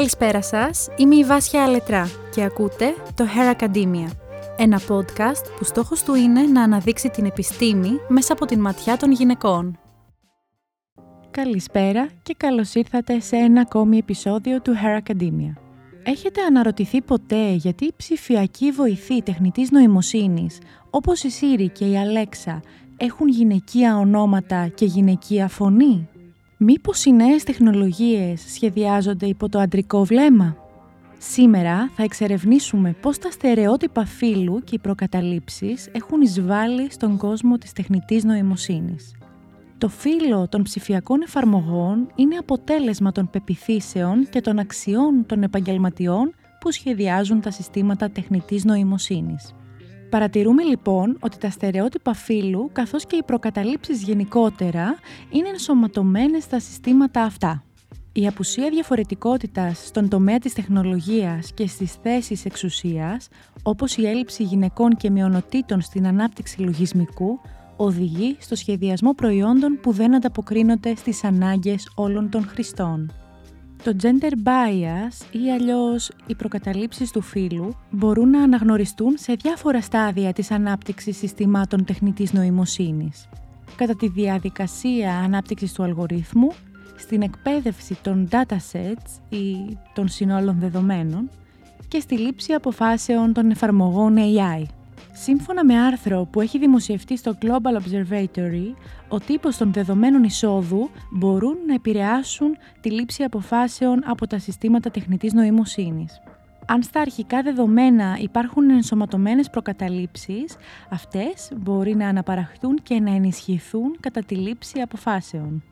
Καλησπέρα σας, είμαι η Βάσια Αλετρά και ακούτε το Hair Academia, ένα podcast που στόχος του είναι να αναδείξει την επιστήμη μέσα από την ματιά των γυναικών. Καλησπέρα και καλώς ήρθατε σε ένα ακόμη επεισόδιο του Hair Academia. Έχετε αναρωτηθεί ποτέ γιατί η ψηφιακή βοηθή τεχνητής νοημοσύνης, όπως η Siri και η Alexa, έχουν γυναικεία ονόματα και γυναικεία φωνή; Μήπως οι νέες τεχνολογίες σχεδιάζονται υπό το αντρικό βλέμμα; Σήμερα θα εξερευνήσουμε πώς τα στερεότυπα φύλου και οι προκαταλήψεις έχουν εισβάλει στον κόσμο της τεχνητής νοημοσύνης. Το φύλλο των ψηφιακών εφαρμογών είναι αποτέλεσμα των πεπιθήσεων και των αξιών των επαγγελματιών που σχεδιάζουν τα συστήματα τεχνητής νοημοσύνης. Παρατηρούμε λοιπόν ότι τα στερεότυπα φύλου καθώς και οι προκαταλήψεις γενικότερα είναι ενσωματωμένες στα συστήματα αυτά. Η απουσία διαφορετικότητας στον τομέα της τεχνολογίας και στις θέσεις εξουσίας, όπως η έλλειψη γυναικών και μειονοτήτων στην ανάπτυξη λογισμικού, οδηγεί στο σχεδιασμό προϊόντων που δεν ανταποκρίνονται στις ανάγκες όλων των χρηστών. Το gender bias ή αλλιώς οι προκαταλήψεις του φύλου μπορούν να αναγνωριστούν σε διάφορα στάδια της ανάπτυξης συστημάτων τεχνητής νοημοσύνης. Κατά τη διαδικασία ανάπτυξης του αλγορίθμου, στην εκπαίδευση των datasets ή των συνόλων δεδομένων και στη λήψη αποφάσεων των εφαρμογών AI. Σύμφωνα με άρθρο που έχει δημοσιευτεί στο Global Observatory, ο τύπος των δεδομένων εισόδου μπορούν να επηρεάσουν τη λήψη αποφάσεων από τα συστήματα τεχνητής νοημοσύνης. Αν στα αρχικά δεδομένα υπάρχουν ενσωματωμένες προκαταλήψεις, αυτές μπορεί να αναπαραχθούν και να ενισχυθούν κατά τη λήψη αποφάσεων.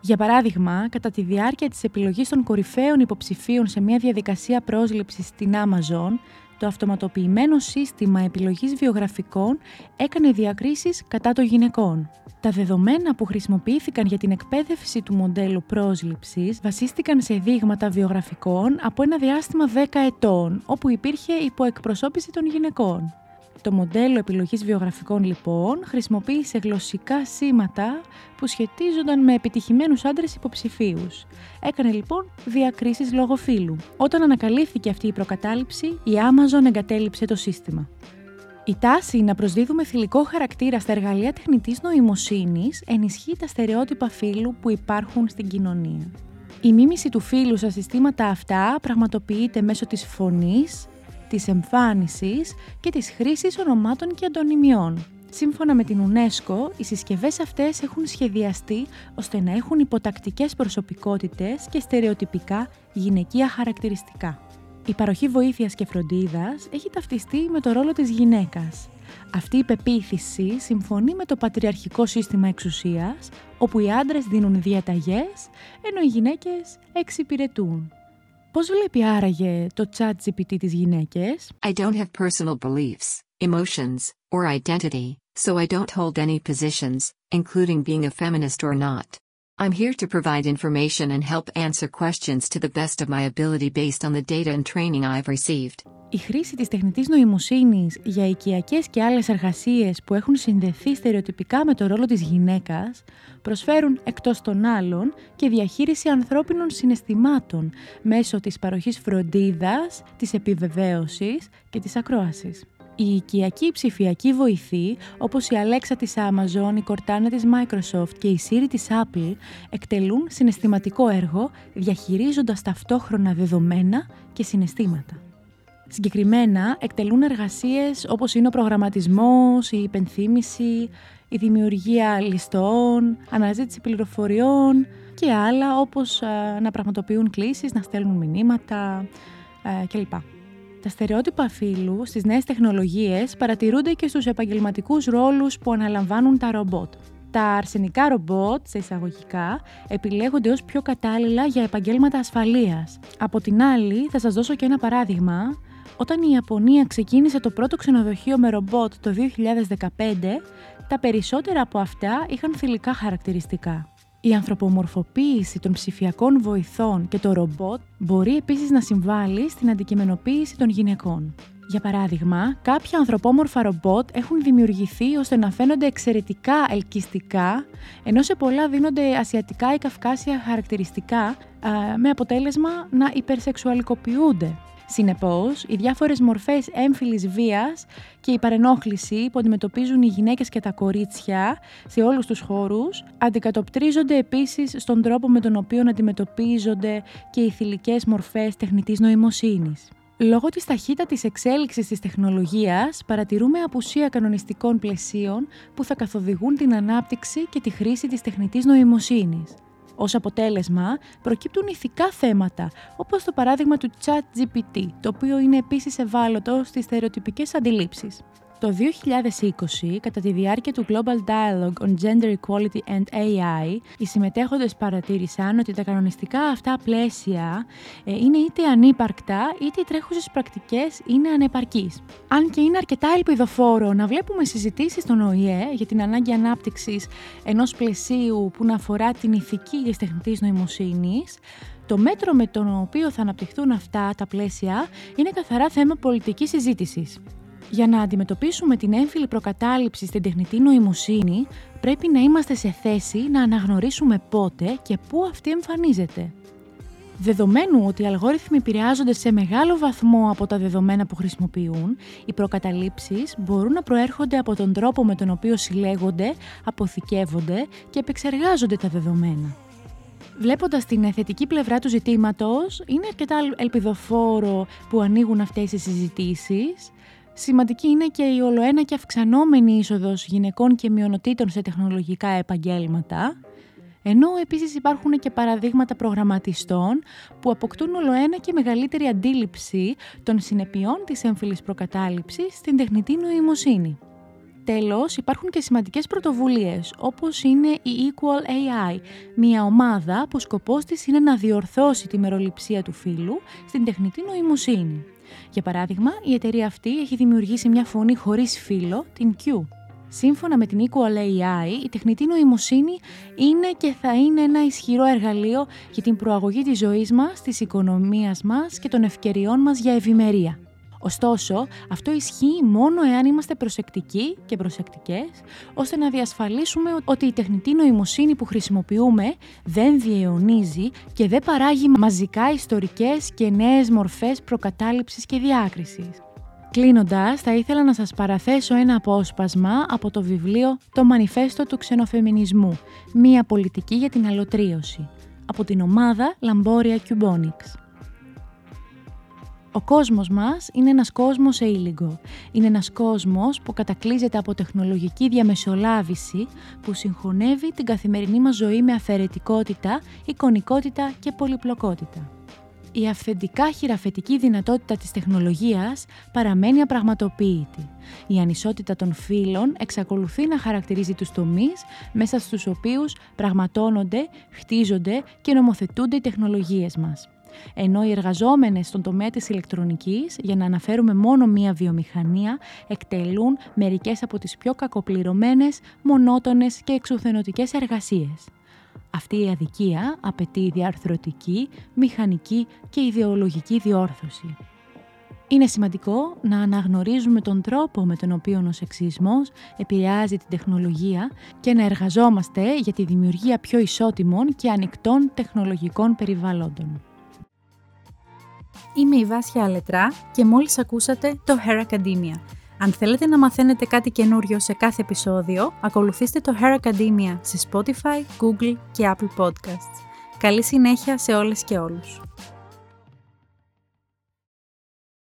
Για παράδειγμα, κατά τη διάρκεια της επιλογής των κορυφαίων υποψηφίων σε μια διαδικασία πρόσληψης στην Amazon, το αυτοματοποιημένο σύστημα επιλογής βιογραφικών έκανε διακρίσεις κατά των γυναικών. Τα δεδομένα που χρησιμοποιήθηκαν για την εκπαίδευση του μοντέλου πρόσληψης βασίστηκαν σε δείγματα βιογραφικών από ένα διάστημα 10 ετών, όπου υπήρχε υποεκπροσώπηση των γυναικών. Το μοντέλο επιλογής βιογραφικών λοιπόν χρησιμοποίησε γλωσσικά σήματα που σχετίζονταν με επιτυχημένους άντρες υποψηφίους. Έκανε λοιπόν διακρίσεις λόγω φύλου. Όταν ανακαλύφθηκε αυτή η προκατάληψη, η Amazon εγκατέλειψε το σύστημα. Η τάση να προσδίδουμε θηλυκό χαρακτήρα στα εργαλεία τεχνητής νοημοσύνης ενισχύει τα στερεότυπα φύλου που υπάρχουν στην κοινωνία. Η μίμηση του φύλου στα συστήματα αυτά πραγματοποιείται μέσω της φωνής, της εμφάνισης και της χρήσης ονομάτων και αντωνυμιών. Σύμφωνα με την UNESCO, οι συσκευές αυτές έχουν σχεδιαστεί ώστε να έχουν υποτακτικές προσωπικότητες και στερεοτυπικά γυναικεία χαρακτηριστικά. Η παροχή βοήθειας και φροντίδας έχει ταυτιστεί με το ρόλο της γυναίκας. Αυτή η πεποίθηση συμφωνεί με το πατριαρχικό σύστημα εξουσίας, όπου οι άντρες δίνουν διαταγές, ενώ οι γυναίκες εξυπηρετούν. Πώς βλέπει άραγε το chat GPT τις γυναίκες? I don't have personal beliefs, emotions, or identity, so I don't hold any positions, including being a feminist or not. I'm here to provide information and help answer questions to the best of my ability based on the data and training I've received. Η χρήση της τεχνητής νοημοσύνης για οικιακές και άλλες εργασίες που έχουν συνδεθεί στερεοτυπικά με το ρόλο της γυναίκας προσφέρουν εκτός των άλλων και διαχείριση ανθρώπινων συναισθημάτων μέσω της παροχής φροντίδας, της επιβεβαίωσης και της ακρόασης. Η οικιακή ψηφιακή βοηθή, όπως η Alexa της Amazon, η Cortana της Microsoft και η Siri της Apple, εκτελούν συναισθηματικό έργο διαχειρίζοντας ταυτόχρονα δεδομένα και συναισθήματα. Συγκεκριμένα, εκτελούν εργασίες όπως είναι ο προγραμματισμός, η υπενθύμηση, η δημιουργία ληστών, αναζήτηση πληροφοριών και άλλα όπως να πραγματοποιούν κλήσεις, να στέλνουν μηνύματα κλπ. Τα στερεότυπα φύλου στις νέες τεχνολογίες παρατηρούνται και στους επαγγελματικούς ρόλους που αναλαμβάνουν τα ρομπότ. Τα αρσενικά ρομπότ, σε εισαγωγικά, επιλέγονται ως πιο κατάλληλα για επαγγέλματα ασφαλείας. Από την άλλη, θα σας δώσω και ένα παράδειγμα όταν η Ιαπωνία ξεκίνησε το πρώτο ξενοδοχείο με ρομπότ το 2015, τα περισσότερα από αυτά είχαν θηλυκά χαρακτηριστικά. Η ανθρωπομορφοποίηση των ψηφιακών βοηθών και το ρομπότ μπορεί επίσης να συμβάλλει στην αντικειμενοποίηση των γυναικών. Για παράδειγμα, κάποια ανθρωπόμορφα ρομπότ έχουν δημιουργηθεί ώστε να φαίνονται εξαιρετικά ελκυστικά, ενώ σε πολλά δίνονται ασιατικά ή καυκάσια χαρακτηριστικά, με αποτέλεσμα να υπερσεξουαλικοποιούνται. Συνεπώς, οι διάφορες μορφές έμφυλης βίας και η παρενόχληση που αντιμετωπίζουν οι γυναίκες και τα κορίτσια σε όλους τους χώρους αντικατοπτρίζονται επίσης στον τρόπο με τον οποίο αντιμετωπίζονται και οι θηλυκές μορφές τεχνητής νοημοσύνης. Λόγω της ταχύτατης εξέλιξης της τεχνολογίας, παρατηρούμε απουσία κανονιστικών πλαισίων που θα καθοδηγούν την ανάπτυξη και τη χρήση της τεχνητής νοημοσύνης. Ως αποτέλεσμα, προκύπτουν ηθικά θέματα, όπως το παράδειγμα του Chat GPT, το οποίο είναι επίσης ευάλωτο στις στερεοτυπικές αντιλήψεις. Το 2020, κατά τη διάρκεια του Global Dialogue on Gender Equality and AI, οι συμμετέχοντες παρατήρησαν ότι τα κανονιστικά αυτά πλαίσια ε, είναι είτε ανύπαρκτα, είτε οι τρέχουσες πρακτικές είναι ανεπαρκείς. Αν και είναι αρκετά ελπιδοφόρο να βλέπουμε συζητήσεις στον ΟΗΕ για την ανάγκη ανάπτυξης ενός πλαισίου που να αφορά την ηθική της τεχνητής νοημοσύνης, το μέτρο με τον οποίο θα αναπτυχθούν αυτά τα πλαίσια είναι καθαρά θέμα πολιτικής συζήτησης. Για να αντιμετωπίσουμε την έμφυλη προκατάληψη στην τεχνητή νοημοσύνη, πρέπει να είμαστε σε θέση να αναγνωρίσουμε πότε και πού αυτή εμφανίζεται. Δεδομένου ότι οι αλγόριθμοι επηρεάζονται σε μεγάλο βαθμό από τα δεδομένα που χρησιμοποιούν, οι προκαταλήψεις μπορούν να προέρχονται από τον τρόπο με τον οποίο συλλέγονται, αποθηκεύονται και επεξεργάζονται τα δεδομένα. Βλέποντας την θετική πλευρά του ζητήματος, είναι αρκετά ελπιδοφόρο που ανοίγουν αυτές οι συζητήσεις Σημαντική είναι και η ολοένα και αυξανόμενη είσοδος γυναικών και μειονοτήτων σε τεχνολογικά επαγγέλματα, ενώ επίσης υπάρχουν και παραδείγματα προγραμματιστών που αποκτούν ολοένα και μεγαλύτερη αντίληψη των συνεπειών της έμφυλης προκατάληψης στην τεχνητή νοημοσύνη. Τέλος, υπάρχουν και σημαντικές πρωτοβουλίες, όπως είναι η Equal AI, μια ομάδα που σκοπός της είναι να διορθώσει τη μεροληψία του φύλου στην τεχνητή νοημοσύνη. Για παράδειγμα, η εταιρεία αυτή έχει δημιουργήσει μια φωνή χωρίς φύλλο, την Q. Σύμφωνα με την Equal AI, η τεχνητή νοημοσύνη είναι και θα είναι ένα ισχυρό εργαλείο για την προαγωγή της ζωής μας, της οικονομίας μας και των ευκαιριών μας για ευημερία. Ωστόσο, αυτό ισχύει μόνο εάν είμαστε προσεκτικοί και προσεκτικές, ώστε να διασφαλίσουμε ότι η τεχνητή νοημοσύνη που χρησιμοποιούμε δεν διαιωνίζει και δεν παράγει μαζικά ιστορικές και νέες μορφές προκατάληψης και διάκρισης. Κλείνοντας, θα ήθελα να σας παραθέσω ένα απόσπασμα από το βιβλίο «Το Μανιφέστο του Ξενοφεμινισμού. Μία πολιτική για την αλωτρίωση» από την ομάδα Λαμπόρια Cubonics. Ο κόσμος μας είναι ένας κόσμος ήλιγκο. Είναι ένας κόσμος που κατακλείζεται από τεχνολογική διαμεσολάβηση που συγχωνεύει την καθημερινή μας ζωή με αφαιρετικότητα, εικονικότητα και πολυπλοκότητα. Η αυθεντικά χειραφετική δυνατότητα της τεχνολογίας παραμένει απραγματοποιητή. Η ανισότητα των φύλων εξακολουθεί να χαρακτηρίζει τους τομείς μέσα στους οποίους πραγματώνονται, χτίζονται και νομοθετούνται οι τεχνολογίες μας ενώ οι εργαζόμενες στον τομέα της ηλεκτρονικής, για να αναφέρουμε μόνο μία βιομηχανία, εκτελούν μερικές από τις πιο κακοπληρωμένες, μονότονες και εξουθενωτικές εργασίες. Αυτή η αδικία απαιτεί διαρθρωτική, μηχανική και ιδεολογική διόρθωση. Είναι σημαντικό να αναγνωρίζουμε τον τρόπο με τον οποίο ο σεξισμός επηρεάζει την τεχνολογία και να εργαζόμαστε για τη δημιουργία πιο ισότιμων και ανοιχτών τεχνολογικών περιβαλλόντων. Είμαι η Βάσια Αλετρά και μόλις ακούσατε το Hair Academia. Αν θέλετε να μαθαίνετε κάτι καινούριο σε κάθε επεισόδιο, ακολουθήστε το Hair Academia σε Spotify, Google και Apple Podcasts. Καλή συνέχεια σε όλες και όλους.